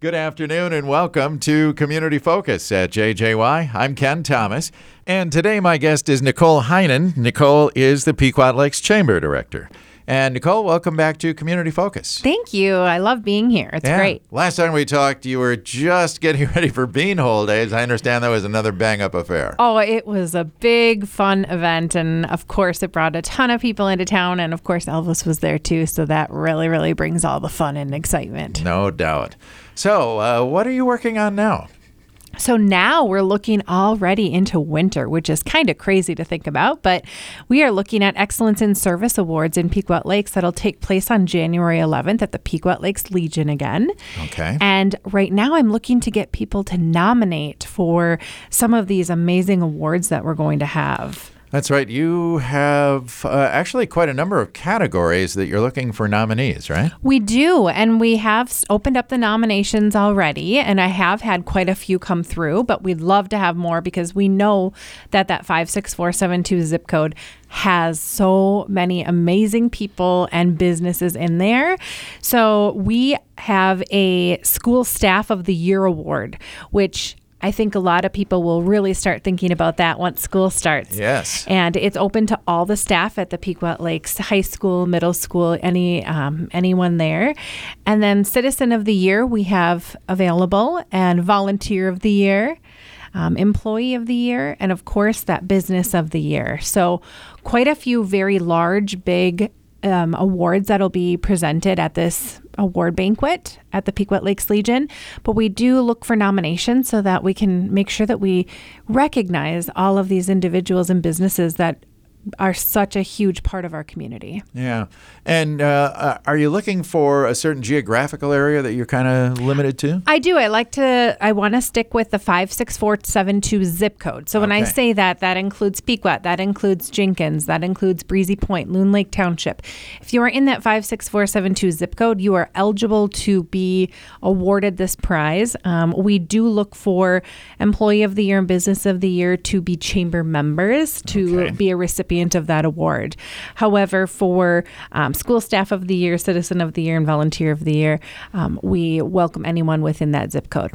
Good afternoon and welcome to Community Focus at JJY. I'm Ken Thomas, and today my guest is Nichole Heinen. Nichole is the Pequot Lakes Chamber Director. And Nichole, welcome back to Community Focus. Thank you. I love being here. It's Yeah. great. Last time we talked, you were just getting ready for Bean Hole Days. I understand that was another bang up affair. Oh, it was a big, fun event. And of course, it brought a ton of people into town. And of course, Elvis was there too. So that really, really brings all the fun and excitement. No doubt. So, uh, what are you working on now? So now we're looking already into winter, which is kind of crazy to think about. But we are looking at Excellence in Service Awards in Pequot Lakes that'll take place on January 11th at the Pequot Lakes Legion again. Okay. And right now, I'm looking to get people to nominate for some of these amazing awards that we're going to have. That's right. You have uh, actually quite a number of categories that you're looking for nominees, right? We do, and we have opened up the nominations already, and I have had quite a few come through, but we'd love to have more because we know that that 56472 zip code has so many amazing people and businesses in there. So we have a School Staff of the Year award, which I think a lot of people will really start thinking about that once school starts. Yes. And it's open to all the staff at the Pequot Lakes High School, middle school, any um, anyone there. And then Citizen of the Year we have available, and Volunteer of the Year. Um, employee of the year, and of course, that business of the year. So, quite a few very large, big um, awards that'll be presented at this award banquet at the Pequot Lakes Legion. But we do look for nominations so that we can make sure that we recognize all of these individuals and businesses that are such a huge part of our community. Yeah. And uh, uh, are you looking for a certain geographical area that you're kind of limited to? I do. I like to, I want to stick with the 56472 zip code. So when I say that, that includes Pequot, that includes Jenkins, that includes Breezy Point, Loon Lake Township. If you are in that 56472 zip code, you are eligible to be awarded this prize. Um, we do look for Employee of the Year and Business of the Year to be chamber members to Okay. be a recipient of that award. However, for um, School Staff of the Year, Citizen of the Year, and Volunteer of the Year, um, we welcome anyone within that zip code.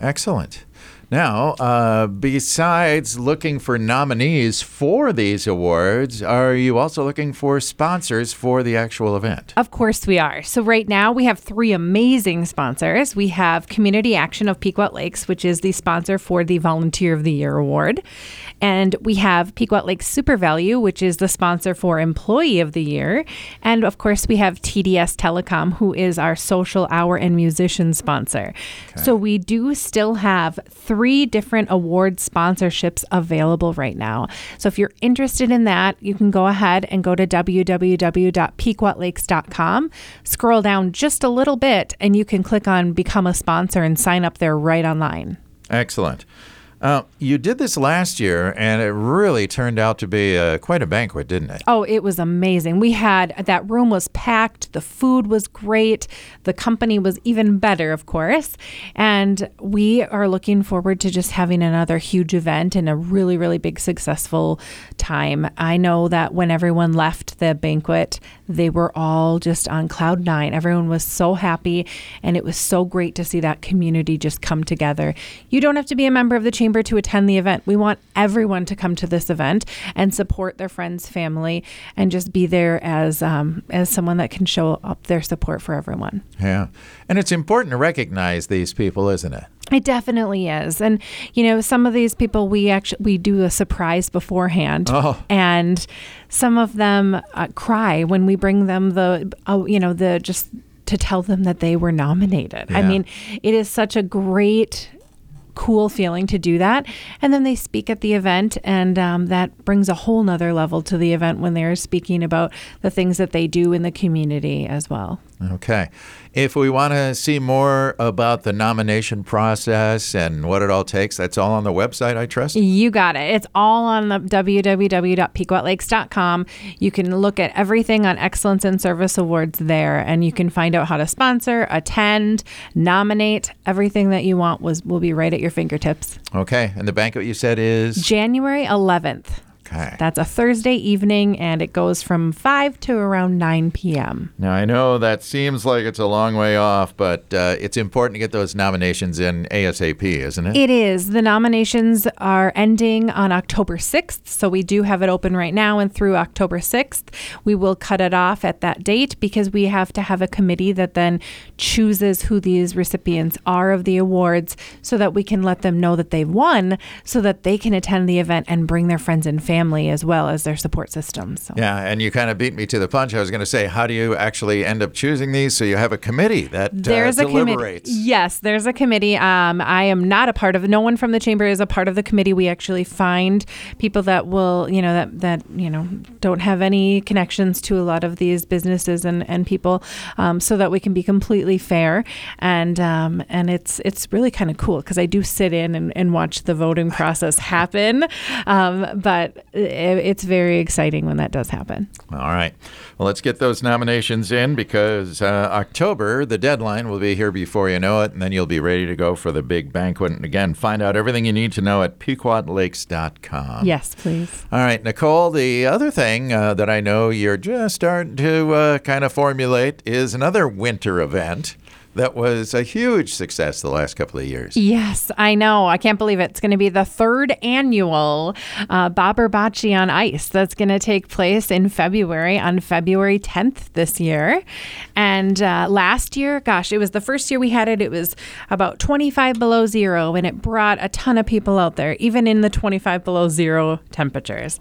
Excellent. Now, uh, besides looking for nominees for these awards, are you also looking for sponsors for the actual event? Of course, we are. So, right now, we have three amazing sponsors. We have Community Action of Pequot Lakes, which is the sponsor for the Volunteer of the Year Award. And we have Pequot Lakes Super Valu, which is the sponsor for Employee of the Year. And of course, we have TDS Telecom, who is our social hour and musician sponsor. So, we do still have three different award sponsorships available right now. So, if you're interested in that, you can go ahead and go to www.pequotlakes.com, scroll down just a little bit, and you can click on Become a Sponsor and sign up there right online. Excellent. Uh, you did this last year, and it really turned out to be uh, quite a banquet, didn't it? Oh, it was amazing. We had that room was packed, the food was great, the company was even better, of course. And we are looking forward to just having another huge event and a really, really big successful time. I know that when everyone left the banquet, they were all just on cloud nine. Everyone was so happy, and it was so great to see that community just come together. You don't have to be a member of the chamber to attend the event. We want everyone to come to this event and support their friends, family, and just be there as um, as someone that can show up their support for everyone. Yeah. And it's important to recognize these people, isn't it? It definitely is, and you know, some of these people we actually we do a surprise beforehand, Oh. and some of them uh, cry when we bring them the, oh, you know, the just to tell them that they were nominated. I mean, it is such a great cool feeling to do that. And then they speak at the event, and um, that brings a whole nother level to the event when they're speaking about the things that they do in the community as well. Okay. If we want to see more about the nomination process and what it all takes, that's all on the website, I trust. You got it. It's all on the www.pequotlakes.com. You can look at everything on Excellence in Service Awards there, and you can find out how to sponsor, attend, nominate. Everything that you want was will be right at your fingertips. Okay. And the banquet you said is January 11th. Okay. That's a Thursday evening, and it goes from 5 to around 9 p.m. Now, I know that seems like it's a long way off, but uh, it's important to get those nominations in ASAP, isn't it? It is. The nominations are ending on October 6th, so we do have it open right now and through October 6th. We will cut it off at that date because we have to have a committee that then chooses who these recipients are of the awards so that we can let them know that they've won so that they can attend the event and bring their friends and family as well as their support system. So. Yeah, and you kind of beat me to the punch. I was going to say, how do you actually end up choosing these? So you have a committee that uh, There's a committee. deliberates. Yes, there's a committee. Um, I am not a part of. No one from the chamber is a part of the committee. We actually find people that will, you know, that that you know don't have any connections to a lot of these businesses and and people, um, so that we can be completely fair. And um, and it's it's really kind of cool because I do sit in and, and watch the voting process happen. Um, but it's very exciting when that does happen. All right. Well, let's get those nominations in because uh, October, the deadline will be here before you know it, and then you'll be ready to go for the big banquet. And again, find out everything you need to know at pequotlakes.com. Yes, please. All right, Nichole, the other thing uh, that I know you're just starting to uh, kind of formulate is another winter event that was a huge success the last couple of years. Yes, I know. I can't believe it. It's going to be the third annual uh, Bobber Bocce on Ice that's going to take place in February on February 10th this year. And uh, last year, gosh, it was the first year we had it. It was about 25 below zero, and it brought a ton of people out there, even in the 25 below zero temperatures.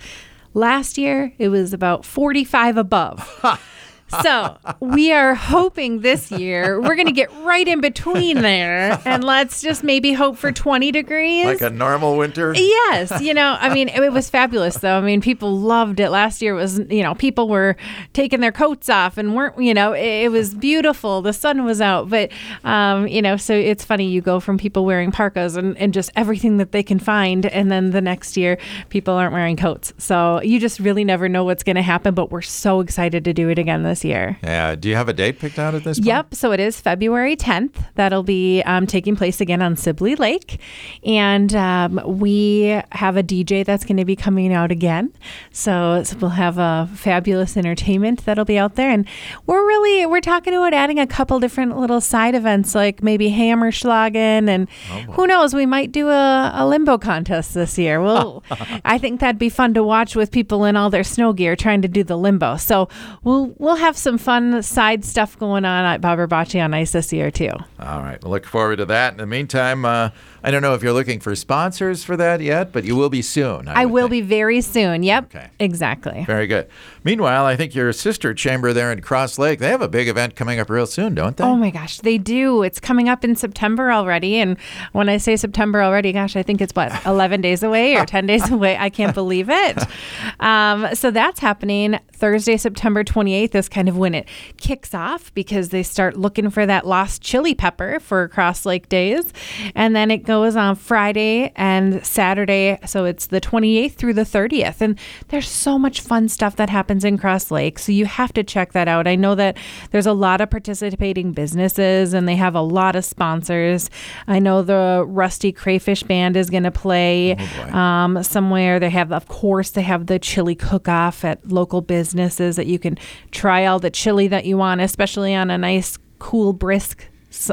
Last year, it was about 45 above. So we are hoping this year we're going to get right in between there, and let's just maybe hope for 20 degrees. Like a normal winter? Yes, you know, I mean, it was fabulous though. I mean, people loved it. Last year was, you know, people were taking their coats off and weren't, you know, it, it was beautiful. The sun was out, but, um, you know, so it's funny. You go from people wearing parkas and, and just everything that they can find, and then the next year people aren't wearing coats. So you just really never know what's going to happen. But we're so excited to do it again this year. Yeah. Do you have a date picked out at this point? Yep. So it is February 10th. That'll be um, taking place again on Sibley Lake. And um, we have a DJ that's going to be coming out again. So, so we'll have a fabulous entertainment that'll be out there. And we're really, we're talking about adding a couple different little side events like maybe Hammerschlagen. And who knows, we might do a, a limbo contest this year. Well, I think that'd be fun to watch with people in all their snow gear trying to do the limbo. So we'll, we'll have some fun side stuff going on at Bobber Bocce on Ice this year too. All right. Look forward to that. In the meantime, uh, I don't know if you're looking for sponsors for that yet, but you will be soon. I, I will think. be very soon. Yep. Okay. Exactly. Very good. Meanwhile, I think your sister chamber there in Cross Lake, they have a big event coming up real soon, don't they? Oh my gosh, they do. It's coming up in September already. And when I say September already, gosh, I think it's what, 11 days away or 10 days away. I can't believe it. Um, so that's happening Thursday, September 28th is kind of when it kicks off because they start looking for that lost chili pepper for Cross Lake Days. And then it goes on Friday and Saturday. So it's the 28th through the 30th. And there's so much fun stuff that happens in Cross Lake. So you have to check that out. I know that there's a lot of participating businesses and they have a lot of sponsors. I know the Rusty Crayfish Band is going to play boy. um, somewhere. They have, of course, they have the chili cook off at local businesses that you can try all the chili that you want, especially on a nice, cool, brisk.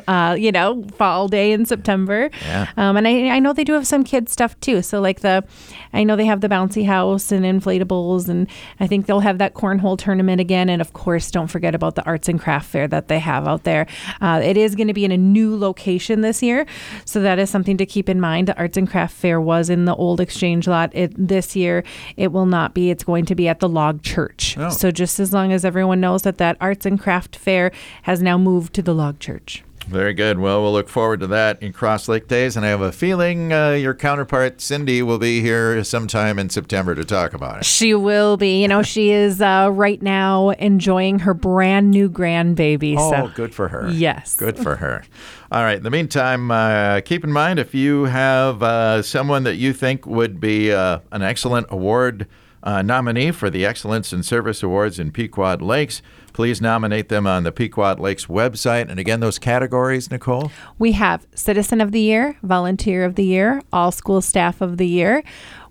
Uh, you know, fall day in September. Yeah. Um, and I, I know they do have some kids stuff too. So like the, I know they have the bouncy house and inflatables, and I think they'll have that cornhole tournament again. And of course, don't forget about the arts and craft fair that they have out there. Uh, it is going to be in a new location this year, so that is something to keep in mind. The arts and craft fair was in the old exchange lot. It this year it will not be. It's going to be at the Log Church. Oh. So just as long as everyone knows that that arts and craft fair has now moved to the Log Church. Very good. Well, we'll look forward to that in Cross Lake Days, and I have a feeling uh, your counterpart Cindy will be here sometime in September to talk about it. She will be. You know, she is uh, right now enjoying her brand new grandbaby. Oh, so good for her. Yes. Good for her. All right. In the meantime, uh, keep in mind if you have uh, someone that you think would be uh, an excellent award uh, nominee for the Excellence in Service Awards in Pequot Lakes, please nominate them on the Pequot Lakes website. And again, those categories, Nichole? we have Citizen of the Year, Volunteer of the Year, All School Staff of the Year.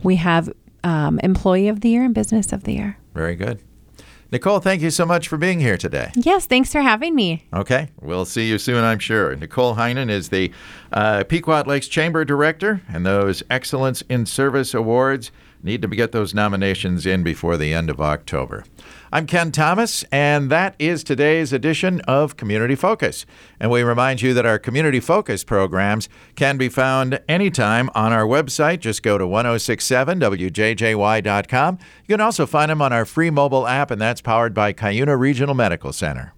We have um, Employee of the Year and Business of the Year. Very good. Nichole, thank you so much for being here today. Yes, thanks for having me. Okay, we'll see you soon, I'm sure. Nichole Heinen is the uh, Pequot Lakes Chamber Director, and those Excellence in Service Awards need to get those nominations in before the end of October. I'm Ken Thomas, and that is today's edition of Community Focus. And we remind you that our Community Focus programs can be found anytime on our website. Just go to 1067wjjy.com. You can also find them on our free mobile app, and that's powered by Cuyuna Regional Medical Center.